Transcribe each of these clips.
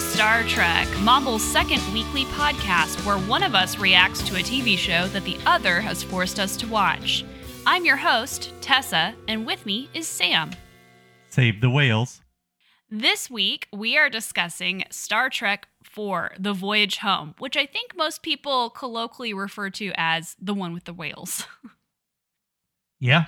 Star Trek, Mumble's second weekly podcast where one of us reacts to a TV show that the other has forced us to watch. I'm your host, Tessa, and with me is Sam. Save the whales. This week, we are discussing Star Trek IV The Voyage Home, which I think most people colloquially refer to as the one with the whales. Yeah.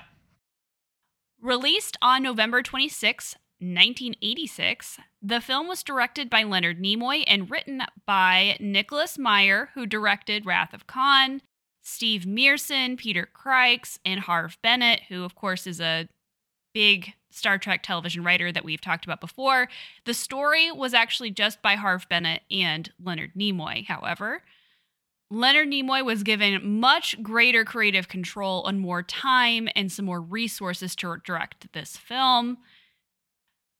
Released on November 26, 1986, the film was directed by Leonard Nimoy and written by Nicholas Meyer, who directed Wrath of Khan, Steve Meerson, Peter Krikes, and Harve Bennett, who, of course, is a big Star Trek television writer that we've talked about before. The story was actually just by Harve Bennett and Leonard Nimoy, however. Leonard Nimoy was given much greater creative control and more time and some more resources to direct this film.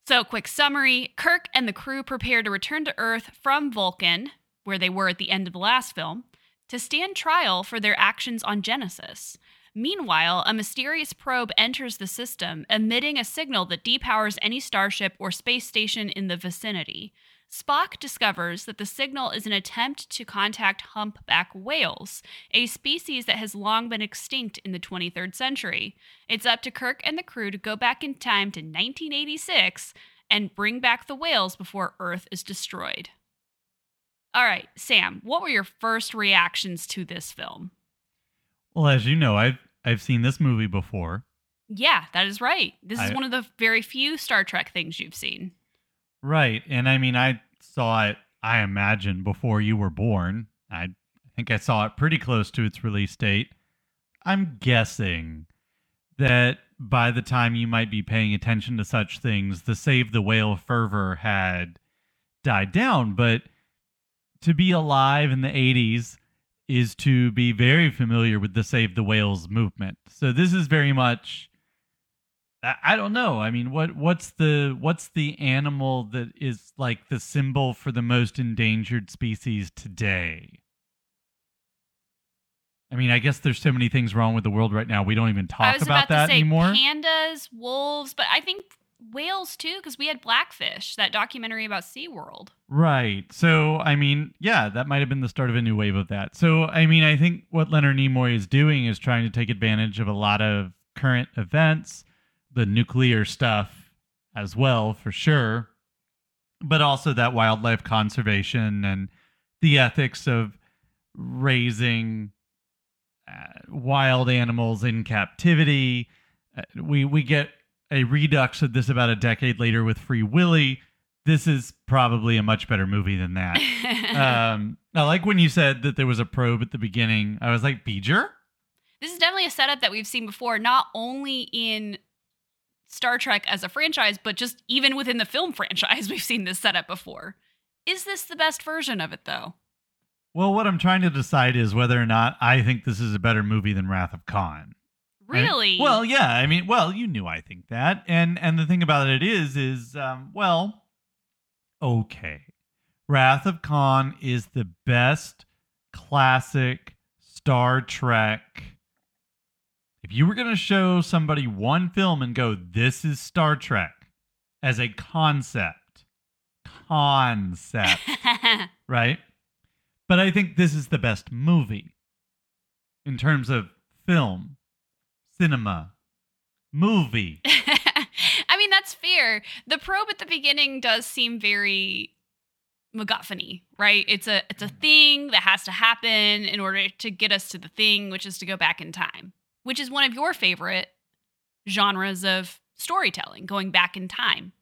So, quick summary Kirk and the crew prepare to return to Earth from Vulcan, where they were at the end of the last film, to stand trial for their actions on Genesis. Meanwhile, a mysterious probe enters the system, emitting a signal that depowers any starship or space station in the vicinity. Spock discovers that the signal is an attempt to contact humpback whales, a species that has long been extinct in the 23rd century. It's up to Kirk and the crew to go back in time to 1986 and bring back the whales before Earth is destroyed. All right, Sam, what were your first reactions to this film? Well, as you know, I've I've seen this movie before. Yeah, that is right. This is I- one of the very few Star Trek things you've seen. Right. And I mean, I saw it, I imagine, before you were born. I think I saw it pretty close to its release date. I'm guessing that by the time you might be paying attention to such things, the Save the Whale fervor had died down. But to be alive in the 80s is to be very familiar with the Save the Whales movement. So this is very much I don't know. I mean, what what's the what's the animal that is like the symbol for the most endangered species today? I mean, I guess there's so many things wrong with the world right now. We don't even talk about, about, that anymore. pandas, wolves, but I think whales too, because we had Blackfish, that documentary about SeaWorld. Right. So, I mean, yeah, that might have been the start of a new wave of that. So, I mean, I think what Leonard Nimoy is doing is trying to take advantage of a lot of current events, the nuclear stuff as well, for sure, but also that wildlife conservation and the ethics of raising uh, wild animals in captivity. Uh, we we get a redux of this about a decade later with Free Willy. This is probably a much better movie than that. um, I like when you said that there was a probe at the beginning. I was like, V'Ger? this is definitely a setup that we've seen before, not only in Star Trek as a franchise, but just even within the film franchise, we've seen this setup before. Is this the best version of it, though? Well, what I'm trying to decide is whether or not I think this is a better movie than Wrath of Khan. And- Really? well, yeah. I mean, well, you knew I think that, and and the thing about it is, is um, well, okay, Wrath of Khan is the best classic Star Trek. If you were going to show somebody one film and go, "This is Star Trek," as a concept, concept, right? But I think this is the best movie in terms of film, cinema, movie. I mean, that's fair. The probe at the beginning does seem very MacGuffin right? It's a it's a mm. thing that has to happen in order to get us to the thing, which is to go back in time, which is one of your favorite genres of storytelling, going back in time.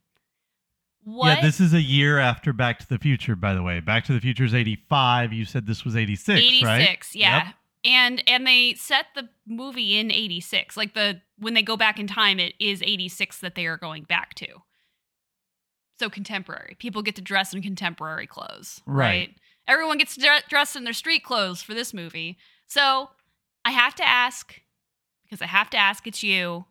What? Yeah, this is a year after Back to the Future, by the way. Back to the Future is 85. You said this was 86, 86, right? yeah. Yep. And and they set the movie in 86. Like the when they go back in time it is 86 that they are going back to. So contemporary. People get to dress in contemporary clothes, right? Right. Everyone gets to dre- dress in their street clothes for this movie. So, I have to ask because I have to ask it's you.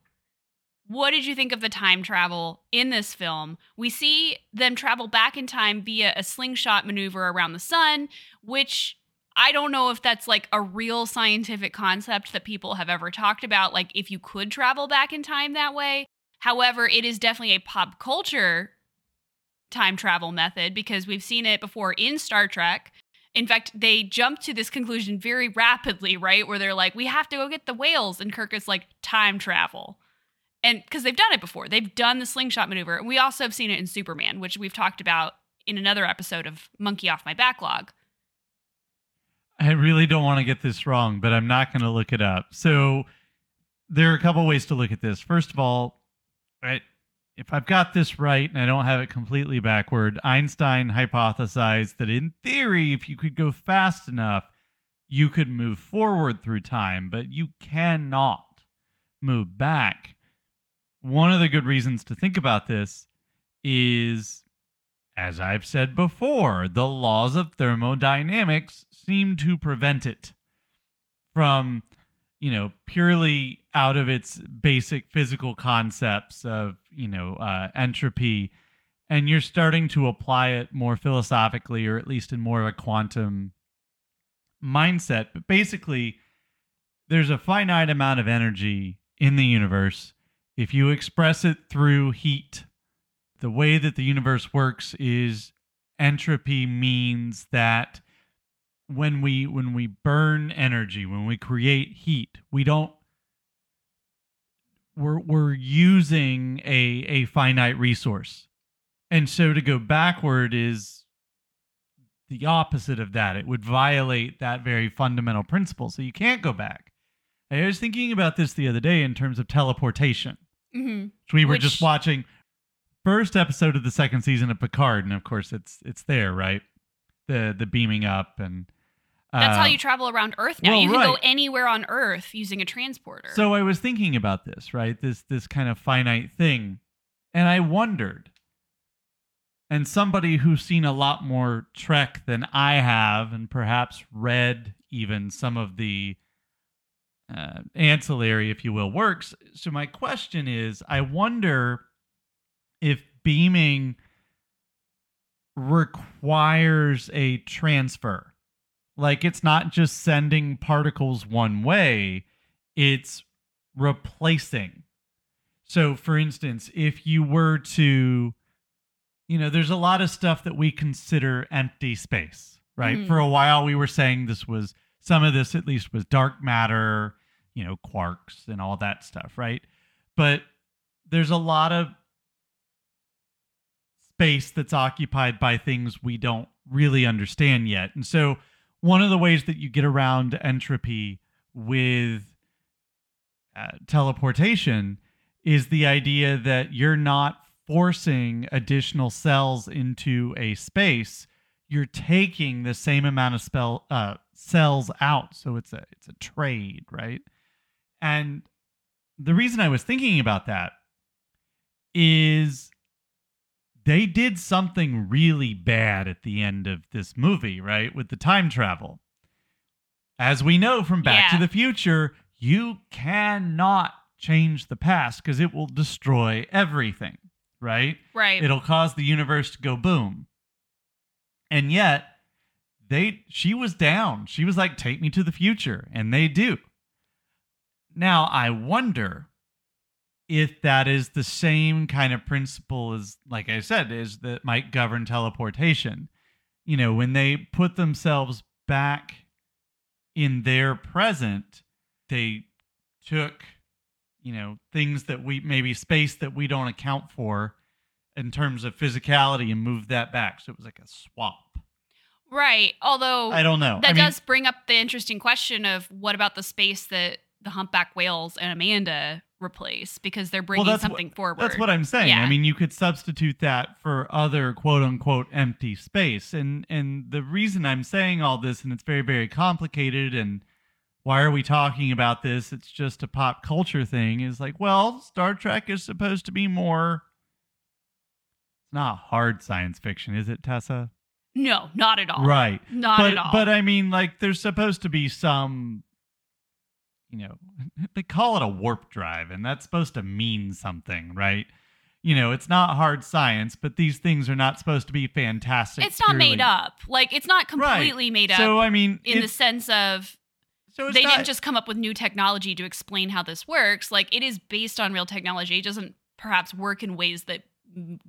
What did you think of the time travel in this film? We see them travel back in time via a slingshot maneuver around the sun, which I don't know if that's like a real scientific concept that people have ever talked about, like if you could travel back in time that way. However, it is definitely a pop culture time travel method because we've seen it before in Star Trek. In fact, they jump to this conclusion very rapidly, right? Where they're like, we have to go get the whales. And Kirk is like, time travel. And because they've done it before, they've done the slingshot maneuver. And we also have seen it in Superman, which we've talked about in another episode of Monkey Off My Backlog. I really don't want to get this wrong, but I'm not going to look it up. So there are a couple ways to look at this. First of all, right, if I've got this right and I don't have it completely backward, Einstein hypothesized that in theory, if you could go fast enough, you could move forward through time, but you cannot move back. One of the good reasons to think about this is as I've said before, the laws of thermodynamics seem to prevent it from, you know, purely out of its basic physical concepts of, you know, uh, entropy. And you're starting to apply it more philosophically, or at least in more of a quantum mindset. But basically, there's a finite amount of energy in the universe. If you express it through heat, the way that the universe works is entropy means that when we when we burn energy when we create heat we don't we're we're using a a finite resource. And so to go backward is the opposite of that. It would violate that very fundamental principle. So you can't go back. I was thinking about this the other day in terms of teleportation. Mm-hmm. which we were Which- just watching first episode of the second season of Picard, and of course it's it's there, right? The the beaming up and That's how uh, you travel around Earth now. well, you can go anywhere on Earth using a transporter. So I was thinking about this, right? This this kind of finite thing, and I wondered. And somebody who's seen a lot more Trek than I have, and perhaps read even some of the uh, ancillary, if you will, works. So my question is, I wonder if beaming requires a transfer. Like it's not just sending particles one way, it's replacing. So, for instance, if you were to, you know, there's a lot of stuff that we consider empty space, right? Mhm. For a while, we were saying this was, some of this at least was dark matter, you know, quarks and all that stuff, right? But there's a lot of space that's occupied by things we don't really understand yet. And so, one of the ways that you get around entropy with uh, teleportation is the idea that you're not forcing additional cells into a space. You're taking the same amount of spell uh, cells out. So it's a it's a trade right? And the reason i was thinking about that is they did something really bad at the end of this movie, right? With the time travel. As we know from Back Yeah. to the Future, you cannot change the past because it will destroy everything, right? right. It'll cause the universe to go boom. And yet, they she was down. She was like, "Take me to the future," and they do. Now, I wonder if that is the same kind of principle as, like I said, is that might govern teleportation. You know, when they put themselves back in their present, they took, you know, things that we maybe space that we don't account for in terms of physicality and moved that back. So it was like a swap. right. Although I don't know. that I mean, does bring up the interesting question of what about the space that the humpback whales and Amanda replace because they're bringing what- something forward. That's what I'm saying. Yeah. I mean, you could substitute that for other quote unquote empty space. And and the reason I'm saying all this and it's very very complicated and why are we talking about this? It's just a pop culture thing is like, well, Star Trek is supposed to be more it's not hard science fiction, is it, Tessa? No, not at all. Right. Not but at all. but I mean like there's supposed to be some you know they call it a warp drive and that's supposed to mean something, right? You know, it's not hard science, but these things are not supposed to be fantastic. it's not made up. Like it's not Right. completely made up So I mean, in the sense of so they not, didn't just come up with new technology to explain how this works. Like it is based on real technology. It doesn't perhaps work in ways that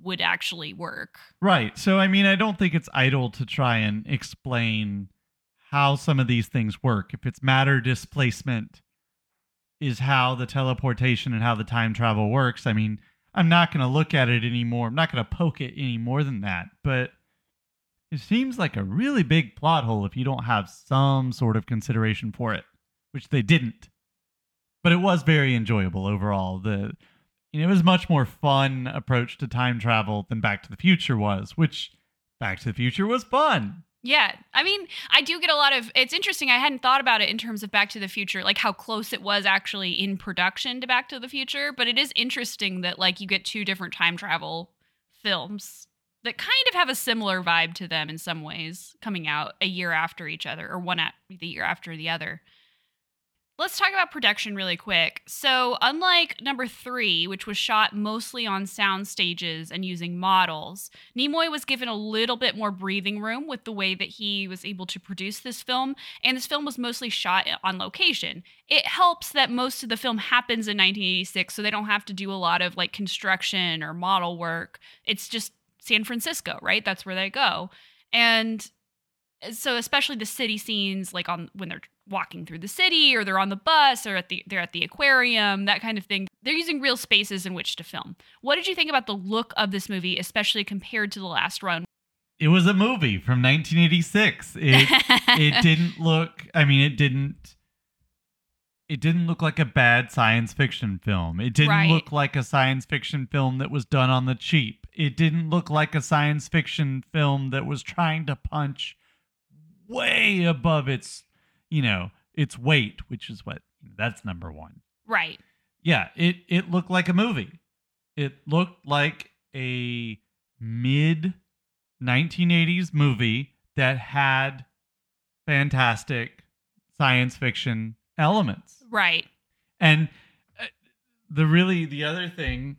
would actually work. Right. So, I mean, I don't think it's idle to try and explain how some of these things work. If it's matter displacement, is how the teleportation and how the time travel works. I mean, I'm not going to look at it anymore. I'm not going to poke it any more than that. But it seems like a really big plot hole if you don't have some sort of consideration for it, which they didn't. But it was very enjoyable overall. The it was much more fun approach to time travel than Back to the Future was, which Back to the Future was fun. Yeah. I mean, I do get a lot of it's interesting. I hadn't thought about it in terms of Back to the Future, like how close it was actually in production to Back to the Future, but it is interesting that like you get two different time travel films that kind of have a similar vibe to them in some ways coming out a year after each other or one at the year after the other. Let's talk about production really quick. So, unlike number three, which was shot mostly on sound stages and using models, Nimoy was given a little bit more breathing room with the way that he was able to produce this film. And this film was mostly shot on location. It helps that most of the film happens in 1986, so they don't have to do a lot of like construction or model work. It's just San Francisco, right? That's where they go. And so especially the city scenes like on when they're walking through the city or they're on the bus or at the they're at the aquarium that kind of thing. They're using real spaces in which to film. What did you think about the look of this movie especially compared to the last run? It was a movie from 1986 it it didn't look i mean it didn't it didn't look like a bad science fiction film. It didn't Right. look like a science fiction film that was done on the cheap. It didn't look like a science fiction film that was trying to punch way above its you know its weight which is what that's number one. Right. Yeah it it looked like a movie. It looked like a mid 1980s movie that had fantastic science fiction elements. Right. And uh, the really the other thing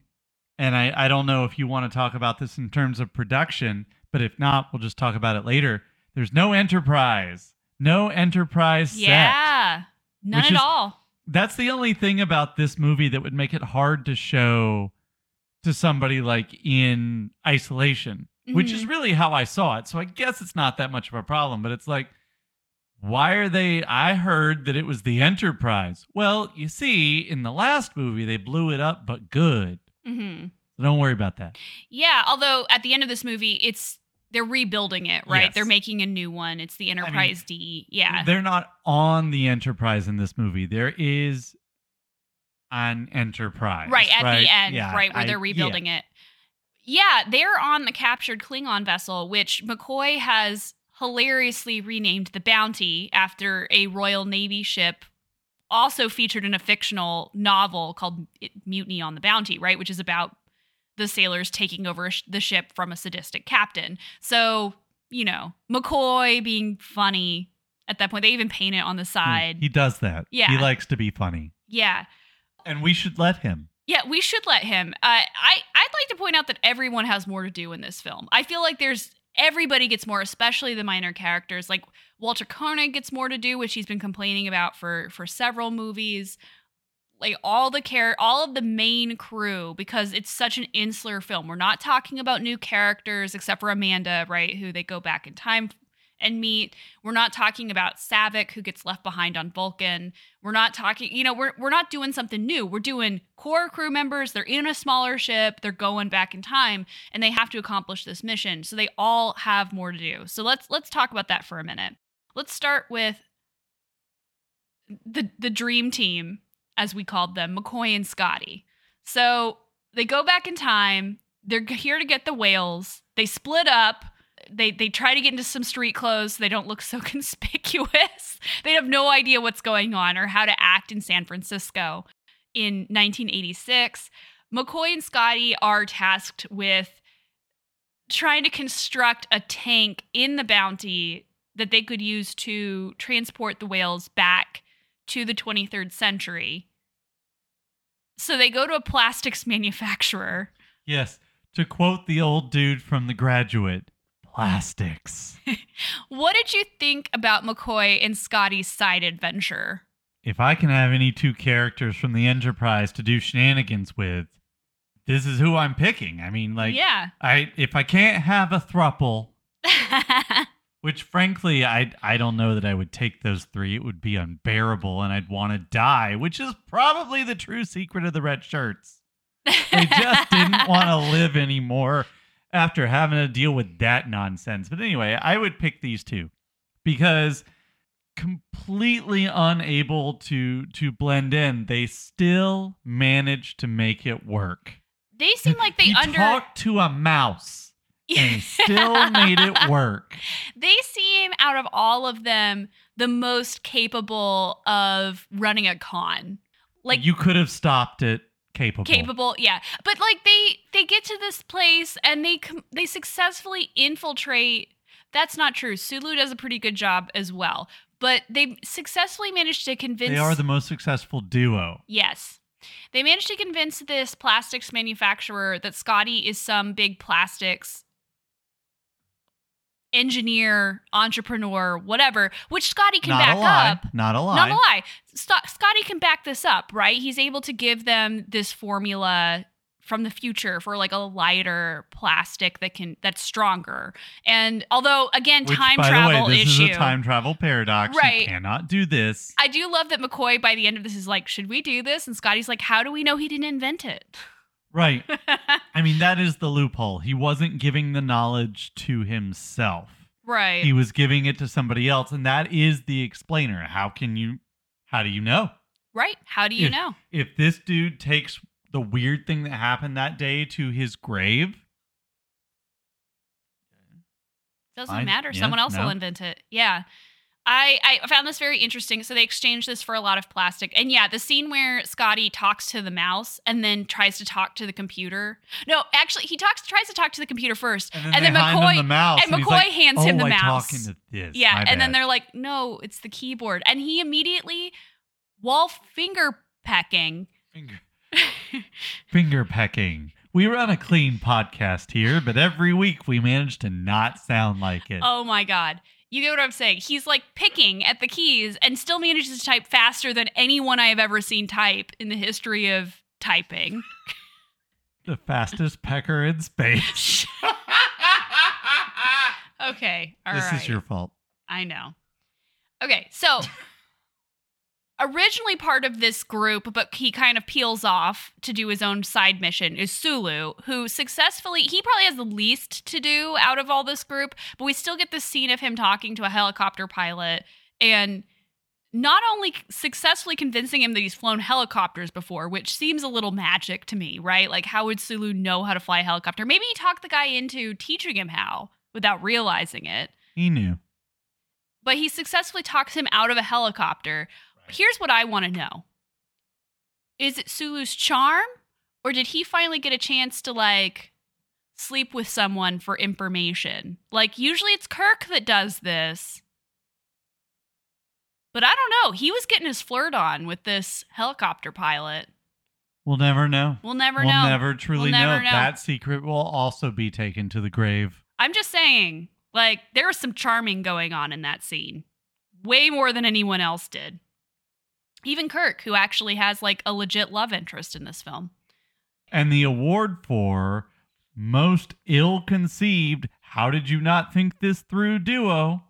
and I, I don't know if you want to talk about this in terms of production but if not we'll just talk about it later. There's no enterprise no enterprise set yeah none Which at is- all that's the only thing about this movie that would make it hard to show to somebody like in isolation, which is Mhm. really how I saw it. So I guess it's not that much of a problem, but it's like, why are they? I heard that it was the Enterprise. Well, you see, in the last movie, they blew it up, but good. hmm So don't worry about that. yeah although at the end of this movie it's they're rebuilding it right Yes. they're making a new one it's the enterprise d yeah They're not on the Enterprise in this movie. There is an Enterprise. right at the end Yeah, right where I- they're yeah. rebuilding it yeah they're on the captured klingon vessel which mccoy has hilariously renamed the bounty after a royal navy ship also featured in a fictional novel called mutiny on the bounty right which is about the sailors taking over sh- the ship from a sadistic captain so you know mccoy being funny at that point they even paint it on the side He does that. Yeah. He likes to be funny. yeah And we should let him. Yeah, we should let him. Uh, I I'd like to point out that everyone has more to do in this film. I feel like there's everybody gets more, especially the minor characters. Like Walter Koenig gets more to do, which he's been complaining about for for several movies. Like all the care, all of the main crew, because it's such an insular film. We're not talking about new characters except for Amanda, right? Who they go back in time and meet. We're not talking about Saavik, who gets left behind on Vulcan. We're not talking, you know, we're we're not doing something new. We're doing core crew members. They're in a smaller ship. They're going back in time, and they have to accomplish this mission. So they all have more to do. So let's let's talk about that for a minute. Let's start with the the dream team, as we called them, McCoy and Scotty. So they go back in time. They're here to get the whales. They split up. They they try to get into some street clothes. So they don't look so conspicuous. They have no idea what's going on or how to act in San Francisco in 1986. McCoy and Scotty are tasked with trying to construct a tank in the Bounty that they could use to transport the whales back to the 23rd century. So they go to a plastics manufacturer. Yes. To quote the old dude from The Graduate, plastics. What did you think about McCoy and Scotty's side adventure? if I can have any two characters from the Enterprise to do shenanigans with, this is who I'm picking. I mean, like, yeah. I if I can't have a thruple, which frankly, I I don't know that I would take those three. It would be unbearable, and I'd want to die. Which is probably the true secret of the red shirts. They just didn't want to live anymore after having to deal with that nonsense. But anyway, I would pick these two because completely unable to to blend in, they still managed to make it work. they seem like they he under talked to a mouse and still made it work. they seem out of all of them the most capable of running a con. Like you could have stopped it capable. capable yeah but like they they get to this place and they com- they successfully infiltrate that's not true sulu does a pretty good job as well but they successfully managed to convince They are the most successful duo. yes they managed to convince this plastics manufacturer that scotty is some big plastics engineer entrepreneur whatever which scotty can not back up Not a lie. not a lie. St- Scotty can back this up, right? He's able to give them this formula from the future for like a lighter plastic that can that's stronger. And although again, Which, time travel way, this issue. is a time travel paradox. Right. You cannot do this. I do love that McCoy by the end of this is like, should we do this? And Scotty's like, how do we know he didn't invent it? Right. I mean, that is the loophole. He wasn't giving the knowledge to himself. right. He was giving it to somebody else, and that is the explainer. How can you how do you know? right. How do you If- know? If this dude takes the weird thing that happened that day to his grave, Doesn't I- matter. yeah, Someone else will invent it. Yeah. I, I found this very interesting. So they exchanged this for a lot of plastic. And yeah, the scene where Scotty talks to the mouse and then tries to talk to the computer. No, actually, he talks tries to talk to the computer first. and then, And then McCoy- the mouse, and he's McCoy like, hands oh, him the I mouse." talk into this. Yeah. My And then they're like, no, it's the keyboard. And he immediately, while finger pecking, finger, finger pecking. We run a clean podcast here, but every week we manage to not sound like it. oh my God. You get what I'm saying? He's like picking at the keys and still manages to type faster than anyone I have ever seen type in the history of typing. The fastest pecker in space. okay. all right. this is your fault. I know. Okay, so originally part of this group, but he kind of peels off to do his own side mission is Sulu, who successfully he probably has the least to do out of all this group, but we still get the scene of him talking to a helicopter pilot and not only successfully convincing him that he's flown helicopters before, which seems a little magic to me, right? Like, how would Sulu know how to fly a helicopter? Maybe he talked the guy into teaching him how without realizing it He knew. but he successfully talks him out of a helicopter. Here's what I want to know. Is it Sulu's charm or did he finally get a chance to like sleep with someone for information? Like usually it's Kirk that does this. But I don't know. He was getting his flirt on with this helicopter pilot. We'll never know. We'll never know. we'll know. never truly never know. know. That secret will also be taken to the grave. I'm just saying, like, there was some charming going on in that scene. Way more than anyone else did. Even Kirk, who actually has like a legit love interest in this film. And the award for most ill conceived, how did you not think this through duo?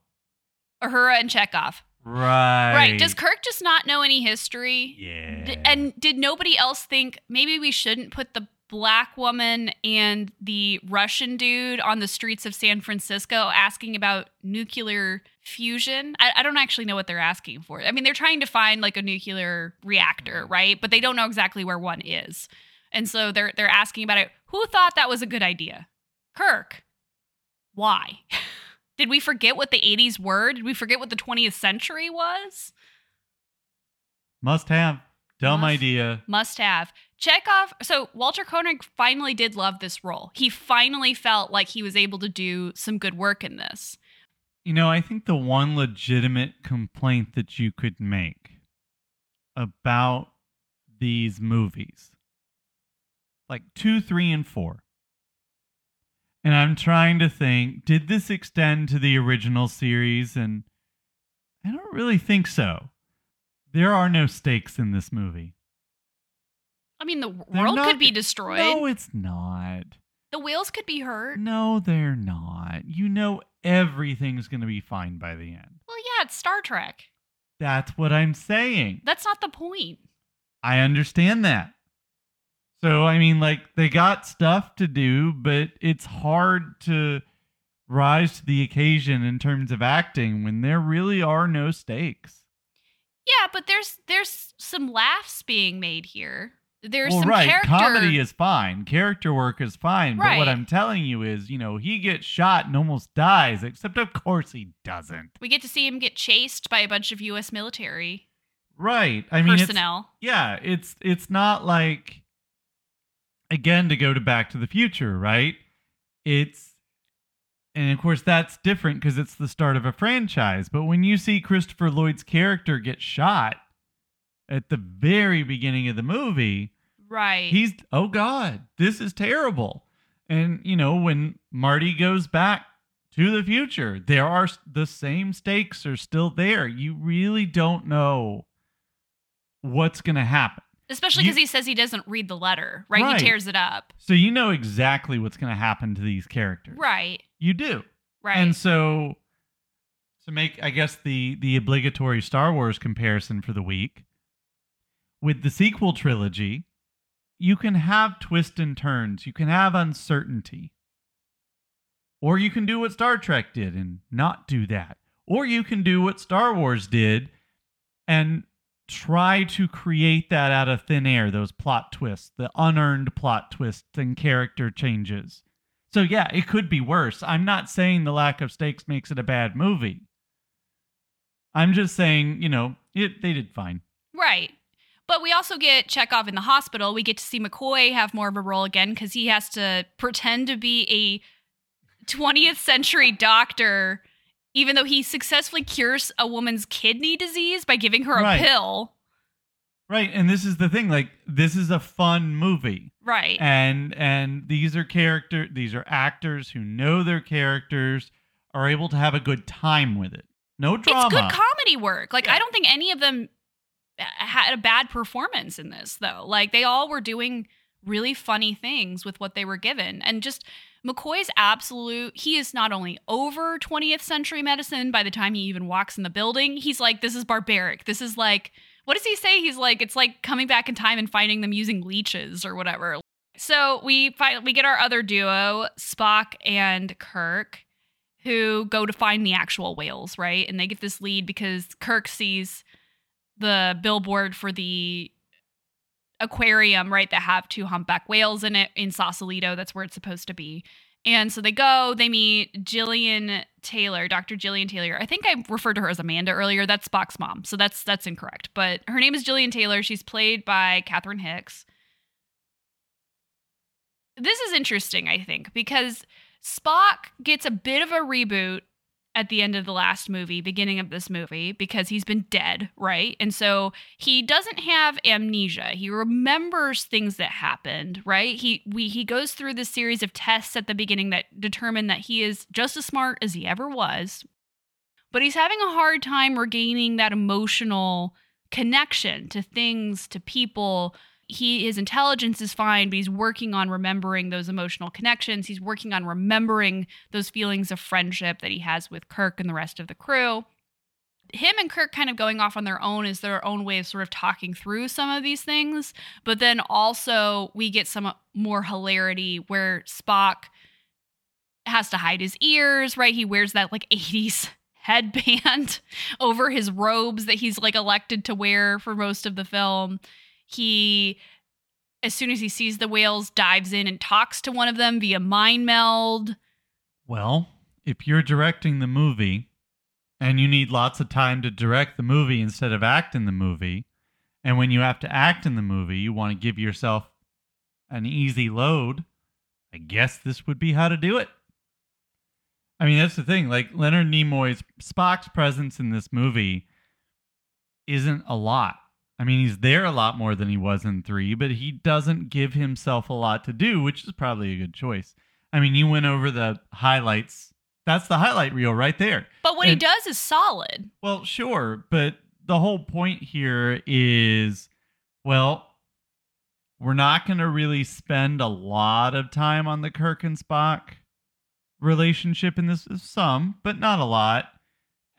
Uhura and Chekov. Right. Right. Does Kirk just not know any history? Yeah. D- and did nobody else think maybe we shouldn't put the black woman and the Russian dude on the streets of San Francisco asking about nuclear fusion? I, I don't actually know what they're asking for. I mean, they're trying to find like a nuclear reactor, mm-hmm. right? But they don't know exactly where one is. And so they're they're asking about it. Who thought that was a good idea? Kirk. Why? Did we forget what the 80s were? Did we forget what the 20th century was? Must have. Dumb Must- idea. Must have. Chekov. So Walter Koenig finally did love this role. He finally felt like he was able to do some good work in this. You know, I think the one legitimate complaint that you could make about these movies, like two, three, and four, and I'm trying to think, did this extend to the original series? And I don't really think so. There are no stakes in this movie. I mean, the world not- could be destroyed. No, it's not. the whales could be hurt. No, they're not. You know everything's going to be fine by the end. Well, yeah, it's Star Trek. That's what I'm saying. That's not the point. I understand that. So, I mean, like, they got stuff to do, but it's hard to rise to the occasion in terms of acting when there really are no stakes. Yeah, but there's there's some laughs being made here. There's well, some right. character. Comedy is fine. Character work is fine. But what I'm telling you is, you know, he gets shot and almost dies, except of course he doesn't. we get to see him get chased by a bunch of U.S. military Right. I mean, it's, personnel. yeah, it's it's not like again to go to Back to the Future, right? It's and of course that's different because it's the start of a franchise. But when you see Christopher Lloyd's character get shot at the very beginning of the movie, right. he's oh god, this is terrible. And you know when Marty goes back to the future, there are the same stakes are still there. You really don't know what's going to happen. Especially because he says he doesn't read the letter, right? Right. He tears it up. So you know exactly what's going to happen to these characters. Right. You do. Right. And so to make I guess the the obligatory Star Wars comparison for the week with the sequel trilogy, you can have twists and turns, you can have uncertainty. Or you can do what Star Trek did and not do that. Or you can do what Star Wars did and try to create that out of thin air, those plot twists, the unearned plot twists and character changes. So yeah, it could be worse. I'm not saying the lack of stakes makes it a bad movie. I'm just saying, you know, it, they did fine. Right. But we also get Chekov in the hospital. We get to see McCoy have more of a role again because he has to pretend to be a 20th century doctor, even though he successfully cures a woman's kidney disease by giving her a Right. pill. Right, and this is the thing like this is a fun movie. Right. And and these are character these are actors who know their characters are able to have a good time with it. No drama. It's good comedy work. Like Yeah. I don't think any of them had a bad performance in this though. Like they all were doing really funny things with what they were given. And just McCoy's absolute he is not only over 20th century medicine by the time he even walks in the building, he's like this is barbaric. This is like what does he say? He's like it's like coming back in time and finding them using leeches or whatever. So we find we get our other duo, Spock and Kirk who go to find the actual whales, right? And they get this lead because Kirk sees the billboard for the aquarium, right, that have two humpback whales in it in Sausalito. That's where it's supposed to be. And so they go, they meet Gillian Taylor, Dr. Gillian Taylor. I think I referred to her as Amanda earlier. That's Spock's mom. So that's that's incorrect. But her name is Gillian Taylor. She's played by Catherine Hicks. This is interesting, I think, because Spock gets a bit of a reboot at the end of the last movie, beginning of this movie, because he's been dead, right? And so he doesn't have amnesia. He remembers things that happened, right? He we he goes through this series of tests at the beginning that determine that he is just as smart as he ever was. But he's having a hard time regaining that emotional connection to things, to people, he his intelligence is fine but he's working on remembering those emotional connections. He's working on remembering those feelings of friendship that he has with kirk and the rest of the crew. Him and kirk kind of going off on their own is their own way of sort of talking through some of these things but then also we get some more hilarity where spock has to hide his ears right? He wears that like 80s headband over his robes that he's like elected to wear for most of the film he as soon as he sees the whales dives in and talks to one of them via mind meld Well, if you're directing the movie and you need lots of time to direct the movie instead of act in the movie, and when you have to act in the movie, you want to give yourself an easy load, I guess this would be how to do it. I mean, that's the thing. Like Leonard Nimoy's Spock's presence in this movie isn't a lot. I mean, he's there a lot more than he was in three, but he doesn't give himself a lot to do, which is probably a good choice. I mean, you went over the highlights. That's the highlight reel right there. but what he does is solid Well, sure, but the whole point here is well, we're not going to really spend a lot of time on the Kirk and Spock relationship in this. Some, but not a lot.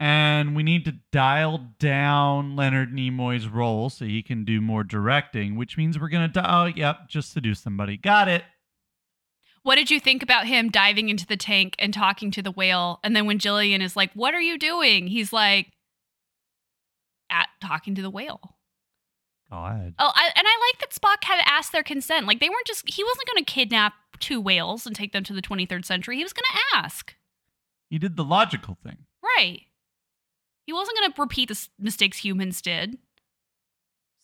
And we need to dial down Leonard Nimoy's role so he can do more directing, which means we're going to, di- oh, yep, just seduce somebody. Got it. What did you think about him diving into the tank and talking to the whale? And then when Gillian is like, What are you doing? He's like, at talking to the whale. God. Oh, I, and I like that Spock had asked their consent. Like they weren't just he wasn't going to kidnap two whales and take them to the 23rd century. He was going to ask. He did the logical thing. Right. He wasn't going to repeat the s- mistakes humans did.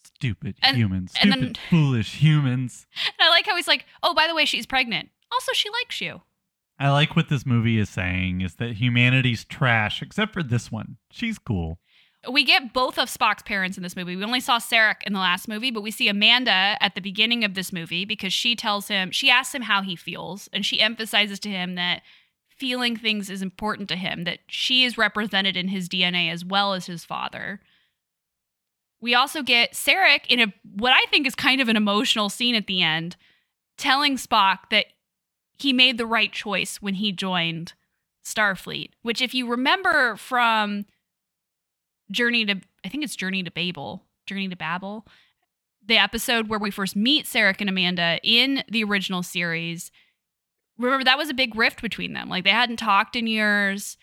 Stupid And- humans. and Stupid, then- foolish humans. And I like how he's like, "Oh, by the way, she's pregnant. Also, she likes you." I like what this movie is saying is that humanity's trash, except for this one. She's cool. We get both of Spock's parents in this movie. We only saw Sarek in the last movie, but we see Amanda at the beginning of this movie because she tells him, she asks him how he feels, and she emphasizes to him that feeling things is important to him, that she is represented in his DNA as well as his father. We also get Sarek in a what I think is kind of an emotional scene at the end, telling Spock that he made the right choice when he joined Starfleet, which if you remember from Journey to I think it's Journey to Babel, Journey to Babel, the episode where we first meet Sarek and Amanda in the original series. Remember that was a big rift between them. Like they hadn't talked in years.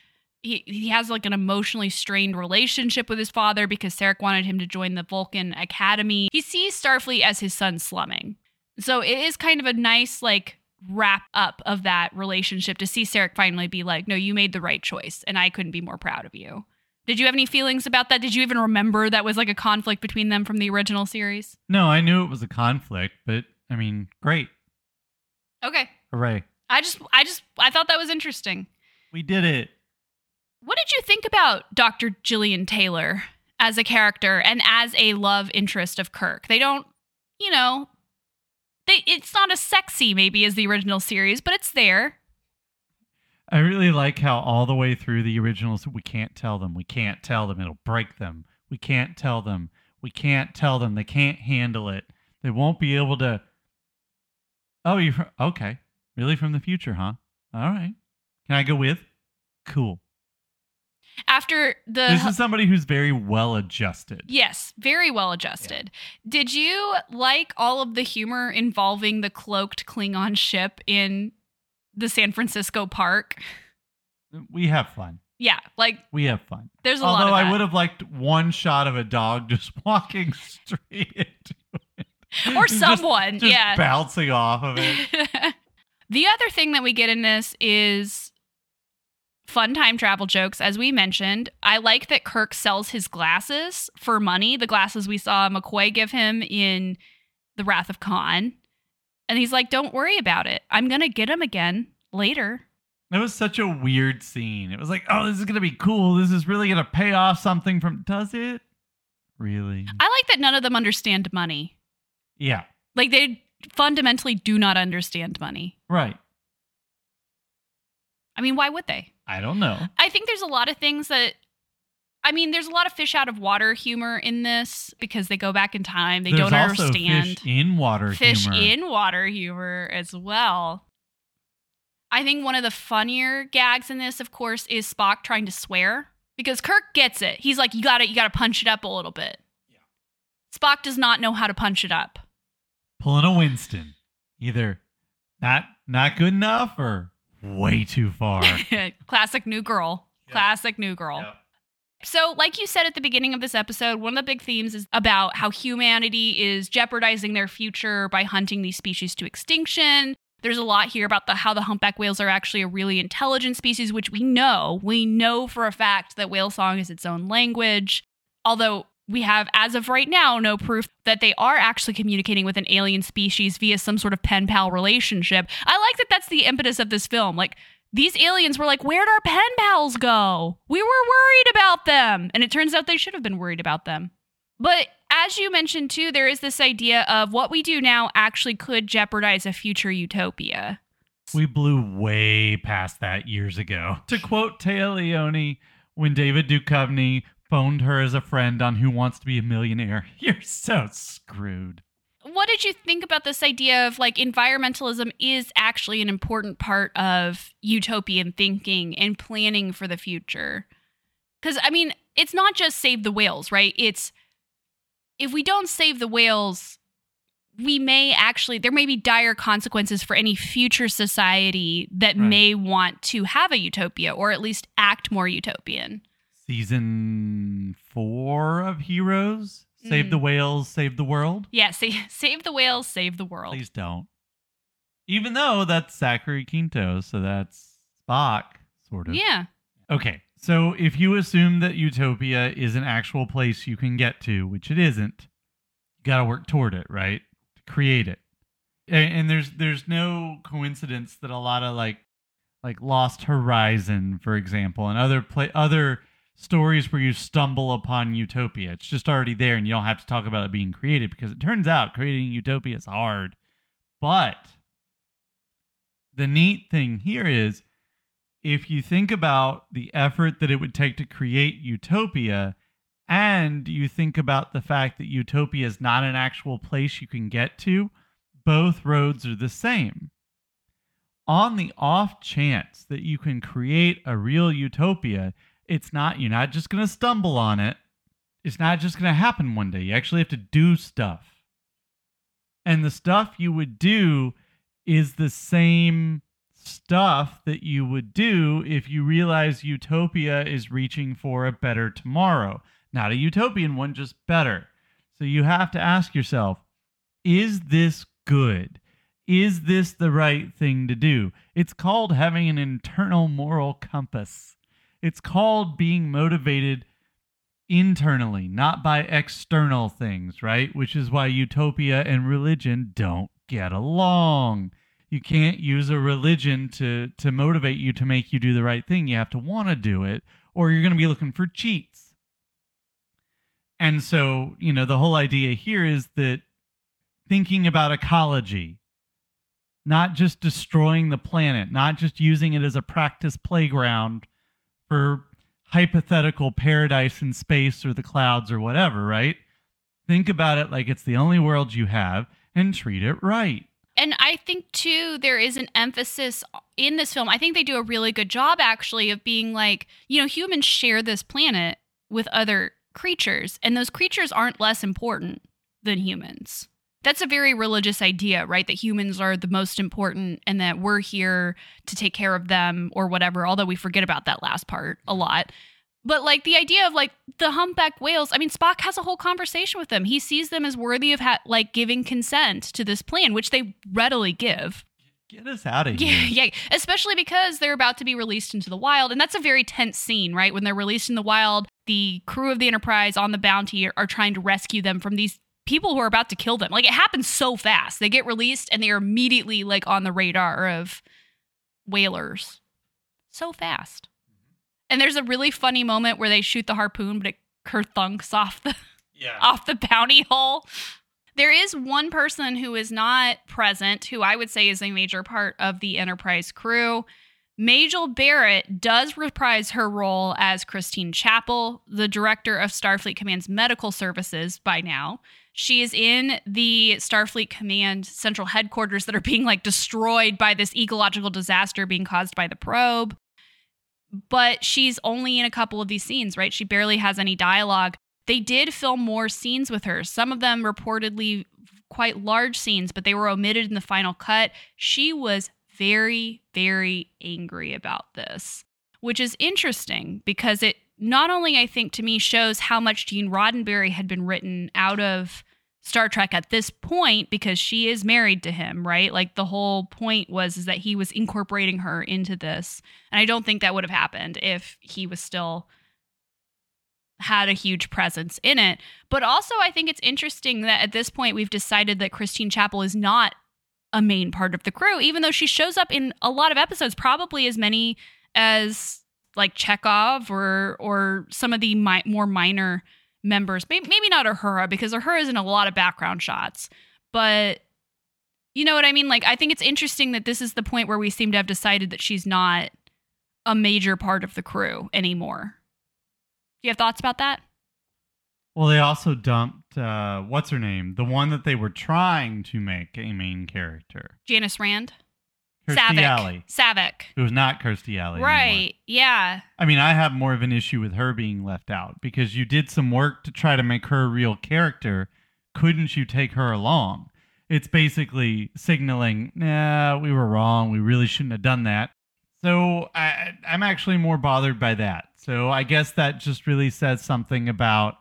He he has like an emotionally strained relationship with his father because Sarek wanted him to join the Vulcan Academy. He sees Starfleet as his son slumming. So it is kind of a nice like wrap up of that relationship to see Sarek finally be like, "No, you made the right choice and I couldn't be more proud of you." Did you have any feelings about that? Did you even remember that was like a conflict between them from the original series? No, I knew it was a conflict, but I mean, great. Okay. Hooray. I just I just I thought that was interesting. We did it. What did you think about Dr. Gillian Taylor as a character and as a love interest of Kirk? They don't, you know, they it's not as sexy maybe as the original series, but it's there. I really like how all the way through the originals, we can't tell them. We can't tell them. It'll break them. We can't tell them. We can't tell them. They can't handle it. They won't be able to. Oh, you okay? Really from the future, huh? All right. Can I go with? Cool. After the This is somebody who's very well adjusted. Yes, very well adjusted. Did you like all of the humor involving the cloaked Klingon ship in the San Francisco park? We have fun. Yeah, like We have fun. there's a lot of Although I would have liked one shot of a dog just walking straight into it. or Just- someone, just yeah. bouncing off of it. the other thing that we get in this is fun time travel jokes as we mentioned. I like that Kirk sells his glasses for money, the glasses we saw McCoy give him in The Wrath of Khan. And he's like, "Don't worry about it. I'm going to get him again later." That was such a weird scene. It was like, oh, this is gonna be cool. This is really gonna pay off something from. Does it? Really? I like that none of them understand money. Yeah. Like they fundamentally do not understand money. Right. I mean, why would they? I don't know. I think there's a lot of things that I mean, there's a lot of fish out of water humor in this because they go back in time. They There's don't also understand fish in water fish humor. in water humor as well. I think one of the funnier gags in this, of course, is Spock trying to swear because Kirk gets it. He's like, "You got to, you got to punch it up a little bit." Yeah. Spock does not know how to punch it up. Pulling a Winston. Either not not good enough or way too far. Classic new girl. Yeah. Classic new girl. Yep. So, like you said at the beginning of this episode, one of the big themes is about how humanity is jeopardizing their future by hunting these species to extinction. There's a lot here about the how the humpback whales are actually a really intelligent species, which we know. We know for a fact that whale song is its own language. Although we have, as of right now, no proof that they are actually communicating with an alien species via some sort of pen pal relationship. I like that that's the impetus of this film. Like, these aliens were like, Where'd our pen pals go? We were worried about them. And it turns out they should have been worried about them. But as you mentioned too, there is this idea of what we do now actually could jeopardize a future utopia. We blew way past that years ago. To quote Téa Leoni, when David Duchovny phoned her as a friend on Who Wants to Be a Millionaire, you're so screwed. What did you think about this idea of like environmentalism is actually an important part of utopian thinking and planning for the future? Because, I mean, it's not just save the whales, right? It's if we don't save the whales, we may actually, there may be dire consequences for any future society that Right. may want to have a utopia or at least act more utopian. Season four of Heroes. Save Mm. the whales, save the world. Yeah, sa- save the whales, save the world. Please don't. Even though that's Zachary Quinto, so that's Spock, sort of. Yeah. Okay, so if you assume that Utopia is an actual place you can get to, which it isn't, you got to work toward it, right? To create it. And, and there's there's no coincidence that a lot of like like Lost Horizon, for example, and other play other stories where you stumble upon utopia. It's just already there, and you don't have to talk about it being created because it turns out creating utopia is hard. But the neat thing here is if you think about the effort that it would take to create utopia and you think about the fact that utopia is not an actual place you can get to, both roads are the same. On the off chance that you can create a real utopia, it's not, you're not just going to stumble on it. It's not just going to happen one day. You actually have to do stuff. And the stuff you would do is the same stuff that you would do if you realize utopia is reaching for a better tomorrow. Not a utopian one, just better. So you have to ask yourself is this good? Is this the right thing to do? It's called having an internal moral compass. It's called being motivated internally, not by external things, right? Which is why utopia and religion don't get along. You can't use a religion to to motivate you to make you do the right thing. You have to want to do it or you're going to be looking for cheats. And so, you know, the whole idea here is that thinking about ecology, not just destroying the planet, not just using it as a practice playground for hypothetical paradise in space or the clouds or whatever, right? Think about it like it's the only world you have and treat it right. And I think too, there is an emphasis in this film. I think they do a really good job actually of being like, you know, humans share this planet with other creatures, and those creatures aren't less important than humans. That's a very religious idea, right? That humans are the most important and that we're here to take care of them or whatever, although we forget about that last part a lot. But like the idea of like the humpback whales, I mean, Spock has a whole conversation with them. He sees them as worthy of ha- like giving consent to this plan, which they readily give. Get us out of Yeah, here. yeah, especially because they're about to be released into the wild, and that's a very tense scene, right? When they're released in the wild, the crew of the Enterprise on the Bounty are, are trying to rescue them from these people who are about to kill them. Like it happens so fast. They get released and they are immediately like on the radar of whalers. So fast. Mm-hmm. And there's a really funny moment where they shoot the harpoon, but it kerthunks off the Yeah. off the bounty hole. There is one person who is not present, who I would say is a major part of the Enterprise crew. Majel Barrett does reprise her role as Christine Chapel, the director of Starfleet Command's medical services by now. She is in the Starfleet Command central headquarters that are being like destroyed by this ecological disaster being caused by the probe. But she's only in a couple of these scenes, right? She barely has any dialogue they did film more scenes with her. Some of them reportedly quite large scenes, but they were omitted in the final cut. She was very, very angry about this, which is interesting because it not only, I think, to me shows how much Gene Roddenberry had been written out of Star Trek at this point because she is married to him, right? Like the whole point was is that he was incorporating her into this. And I don't think that would have happened if he was still had a huge presence in it. But also, I think it's interesting that at this point we've decided that Christine Chapel is not a main part of the crew, even though she shows up in a lot of episodes, probably as many as like Chekov or or some of the mi- more minor members. Maybe, maybe not Uhura because Uhura is in a lot of background shots, but you know what I mean. Like, I think it's interesting that this is the point where we seem to have decided that she's not a major part of the crew anymore. Do you have thoughts about that? Well, they also dumped uh, what's her name, the one that they were trying to make a main character, Janice Rand. Kirstie Saavik. Alley, Saavik. who was not Kirstie Alley. anymore. Right. Yeah. I mean, I have more of an issue with her being left out because you did some work to try to make her a real character. Couldn't you take her along? It's basically signaling, nah, we were wrong. We really shouldn't have done that. So I, I'm actually more bothered by that. So I guess that just really says something about,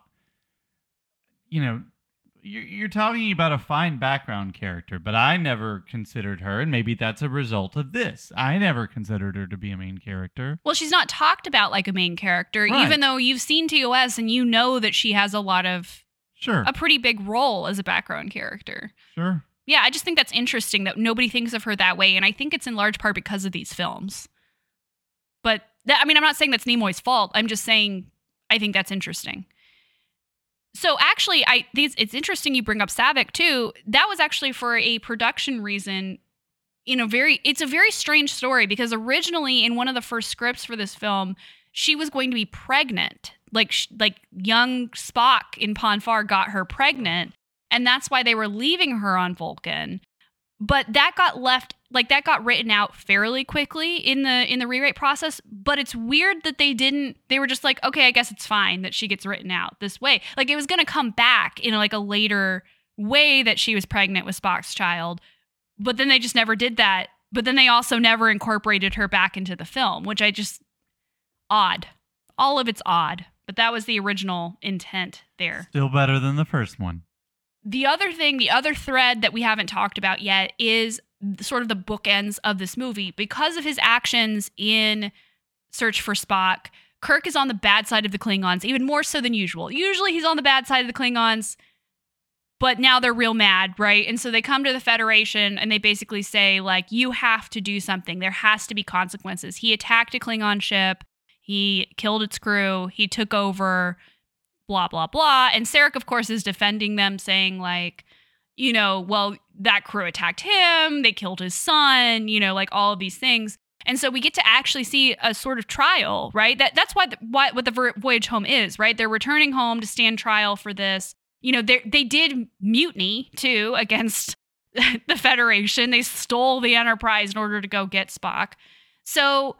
you know, you're, you're talking about a fine background character, but I never considered her, and maybe that's a result of this. I never considered her to be a main character. Well, she's not talked about like a main character, Right. even though you've seen TOS and you know that she has a lot of Sure. a pretty big role as a background character. Sure. Yeah, I just think that's interesting that nobody thinks of her that way, and I think it's in large part because of these films. But that, I mean, I'm not saying that's Nimoy's fault. I'm just saying I think that's interesting. So actually, I these it's interesting you bring up Saavik too. That was actually for a production reason. In a very, it's a very strange story because originally in one of the first scripts for this film, she was going to be pregnant. Like like young Spock in Pon farr got her pregnant, and that's why they were leaving her on Vulcan. But that got left like that got written out fairly quickly in the in the rewrite process, but it's weird that they didn't they were just like, okay, I guess it's fine that she gets written out this way. Like it was going to come back in like a later way that she was pregnant with Spock's child, but then they just never did that. But then they also never incorporated her back into the film, which I just odd. All of it's odd, but that was the original intent there. Still better than the first one. The other thing, the other thread that we haven't talked about yet is sort of the bookends of this movie. Because of his actions in Search for Spock, Kirk is on the bad side of the Klingons, even more so than usual. Usually he's on the bad side of the Klingons, but now they're real mad, right? And so they come to the Federation and they basically say, like, you have to do something. There has to be consequences. He attacked a Klingon ship, he killed its crew, he took over blah blah blah and Sarek of course is defending them saying like you know well that crew attacked him they killed his son you know like all of these things. And so we get to actually see a sort of trial right? That that's why, what the voyage home is right? They're returning home to stand trial for this. You know they they did mutiny too against the federation. They stole the enterprise in order to go get spock. So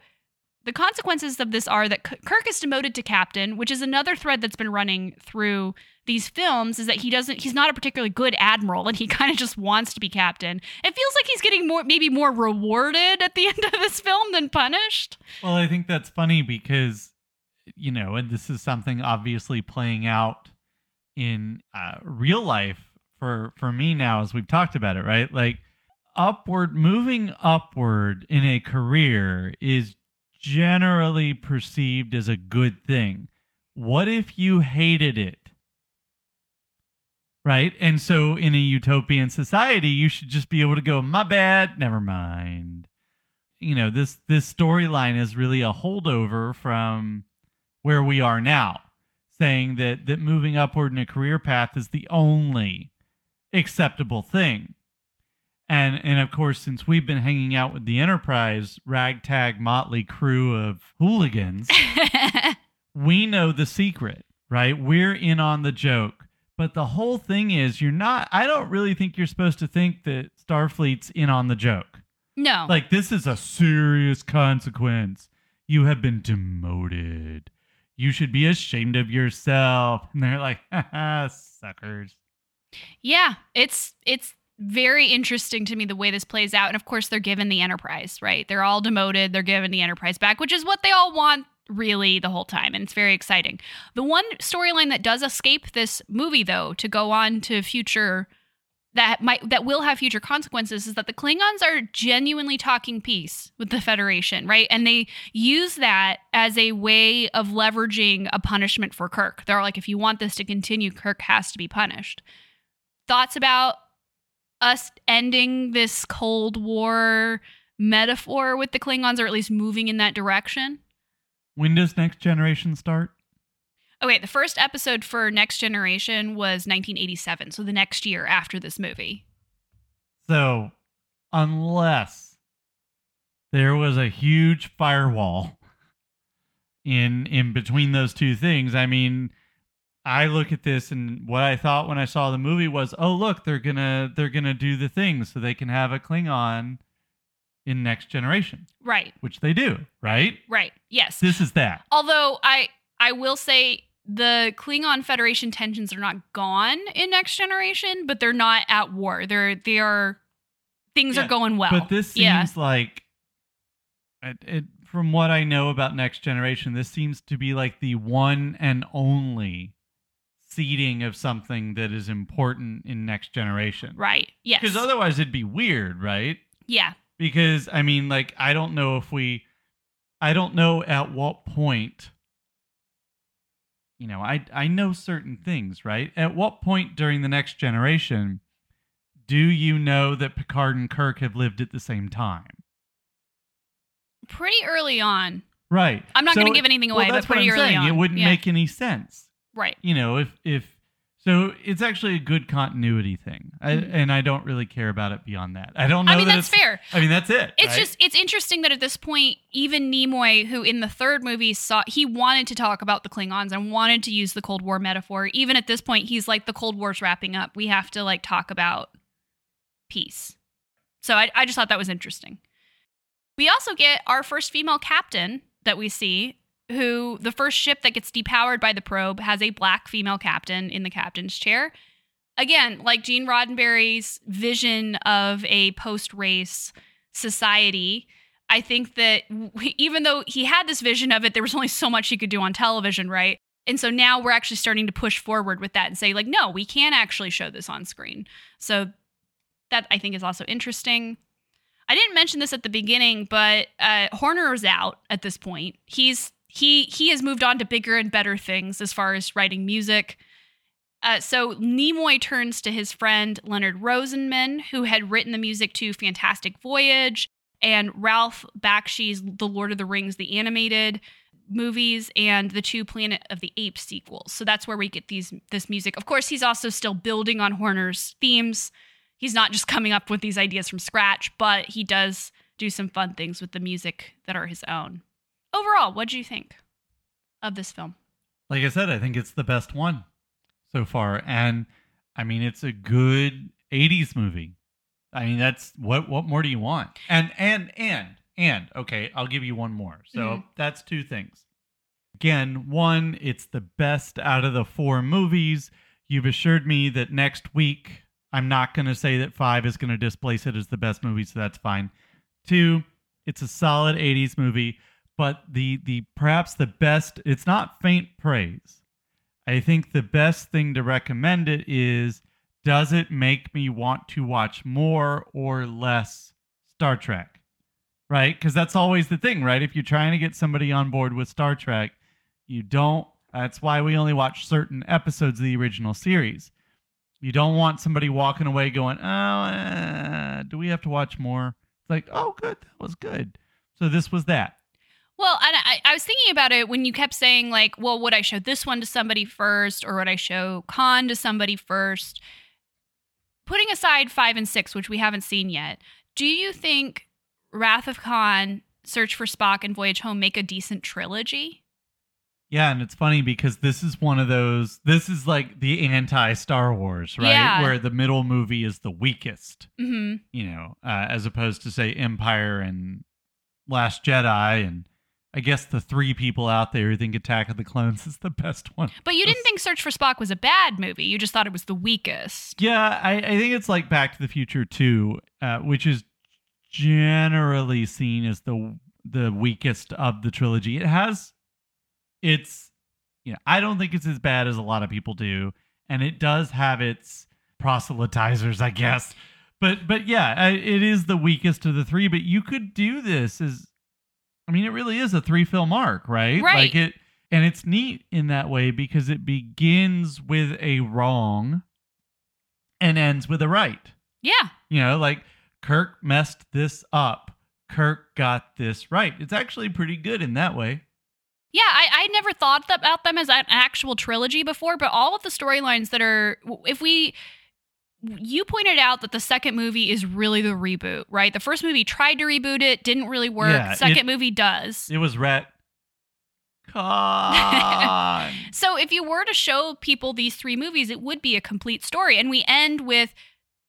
the consequences of this are that Kirk is demoted to captain, which is another thread that's been running through these films is that he doesn't he's not a particularly good admiral and he kind of just wants to be captain. It feels like he's getting more maybe more rewarded at the end of this film than punished. Well, I think that's funny because, you know, and this is something obviously playing out in uh, real life for for me now as we've talked about it, right? Like upward, moving upward in a career is generally perceived as a good thing. What if you hated it? Right? And so in a utopian society, you should just be able to go, my bad, never mind you know this this storyline is really a holdover from where we are now saying that that moving upward in a career path is the only acceptable thing and and of course since we've been hanging out with the enterprise ragtag motley crew of hooligans we know the secret right we're in on the joke but the whole thing is you're not i don't really think you're supposed to think that starfleet's in on the joke no. like this is a serious consequence. You have been demoted. You should be ashamed of yourself. And they're like, haha, suckers. Yeah, it's it's very interesting to me the way this plays out. And of course, they're given the Enterprise, right? They're all demoted. They're given the Enterprise back, which is what they all want really the whole time. And it's very exciting. The one storyline that does escape this movie, though, to go on to future that might that will have future consequences is that the Klingons are genuinely talking peace with the Federation, right? And they use that as a way of leveraging a punishment for Kirk. They're like, if you want this to continue, Kirk has to be punished. Thoughts about us ending this Cold War metaphor with the Klingons, or at least moving in that direction? When does Next Generation start? Okay, the first episode for Next Generation was 1987, so the next year after this movie. So, unless there was a huge firewall in in between those two things, I mean, I look at this and what I thought when I saw the movie was, oh look, they're gonna they're gonna do the thing so they can have a Klingon in Next Generation, Right. which they do, right? Right. Yes. This is that. Although I I will say the Klingon Federation tensions are not gone in Next Generation, but they're not at war. They're they are things Yeah, are going well. But this seems yeah. like, it, it, from what I know about Next Generation, this seems to be like the one and only seeding of something that is important in Next Generation. right. Yes. Because otherwise it'd be weird, right? yeah. Because, I mean, like, I don't know if we, I don't know at what point. You know, I I know certain things, right? At what point during the next generation do you know that Picard and Kirk have lived at the same time? Pretty early on. Right. I'm not So- going to give anything away, well, but that's what pretty I'm early saying. on. It wouldn't yeah. make any sense. Right. You know, if if so, it's actually a good continuity thing, I, Mhm. and I don't really care about it beyond that. I don't know. I mean that that's it's, fair. I mean that's it. It's right? just it's interesting that at this point, even Nimoy, who in the third movie saw he wanted to talk about the Klingons and wanted to use the Cold War metaphor. Even at this point, he's like the Cold War's wrapping up. We have to like talk about peace. So I, I just thought that was interesting. We also get our first female captain that we see, who the first ship that gets depowered by the probe has a black female captain in the captain's chair. Again, like Gene Roddenberry's vision of a post race society. I think that even though he had this vision of it, there was only so much he could do on television, right? And so now we're actually starting to push forward with that and say, like, no, we can actually show this on screen. So that I think is also interesting. I didn't mention this at the beginning, but uh, Horner is out at this point. He's he he has moved on to bigger and better things as far as writing music. Uh, so Nimoy turns to his friend Leonard Rosenman, who had written the music to Fantastic Voyage and Ralph Bakshi's The Lord of the Rings, the animated movies, and the two Planet of the Apes sequels. So that's where we get these this music. Of course, he's also still building on Horner's themes. He's not just coming up with these ideas from scratch, but he does do some fun things with the music that are his own. Overall, what do you think of this film? like I said, I think it's the best one so far, and I mean it's a good '80s movie. I mean that's what what more do you want? And and and and okay, I'll give you one more. So Mhm. that's two things. Again, one, it's the best out of the four movies. You've assured me that next week I'm not going to say that five is going to displace it as the best movie, so that's fine. Two, it's a solid 80s movie, but the the perhaps the best, it's not faint praise. I think the best thing to recommend it is does it make me want to watch more or less Star Trek? Right? Because that's always the thing, right? If you're trying to get somebody on board with Star Trek, you don't. That's why we only watch certain episodes of the original series. You don't want somebody walking away going, "Oh, uh, do we have to watch more?" It's like, "Oh, good, that was good." So this was that. Well, and I, I was thinking about it when you kept saying, like, well, would I show this one to somebody first or would I show Khan to somebody first? Putting aside five and six, which we haven't seen yet, do you think Wrath of Khan, Search for Spock, and Voyage Home make a decent trilogy? Yeah, and it's funny because this is one of those. This is like the anti Star Wars, right? Yeah. Where the middle movie is the weakest, hmm you know, uh, as opposed to say Empire and Last Jedi, and I guess the three people out there who think Attack of the Clones is the best one. But you didn't think Search for Spock was a bad movie. You just thought it was the weakest. Yeah, I, I think it's like Back to the Future 2, uh, which is generally seen as the the weakest of the trilogy. It has it's you know, I don't think it's as bad as a lot of people do, and it does have its proselytizers, I guess. But but yeah, it is the weakest of the three. But you could do this as, I mean, it really is a three film arc, right? Right. Like it, and it's neat in that way because it begins with a wrong and ends with a right. Yeah. You know, like Kirk messed this up. Kirk got this right. It's actually pretty good in that way. Yeah, I, I never thought about them as an actual trilogy before, but all of the storylines that are, if we, you pointed out that the second movie is really the reboot, right? The first movie tried to reboot it, didn't really work. Yeah, second it- movie does. It was ret So if you were to show people these three movies, it would be a complete story. And we end with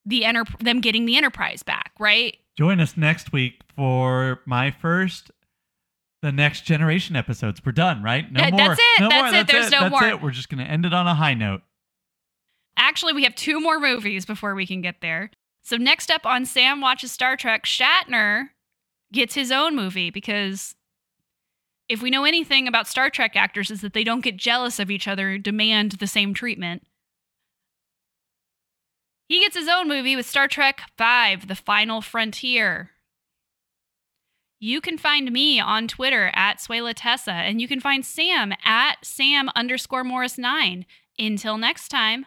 the enter- them getting the Enterprise back, right? Join us next week for my first the next generation episodes. We're done, right? No Yeah, more. that's it. No That's more. it. That's There's it. no That's more. it. We're just gonna end it on a high note. Actually, we have two more movies before we can get there. So next up on Sam Watches Star Trek, Shatner gets his own movie because if we know anything about Star Trek actors is that they don't get jealous of each other, demand the same treatment. He gets his own movie with Star Trek V, The Final Frontier. You can find me on Twitter at Suela Tessa, and you can find Sam at Sam underscore Morris9. Until next time,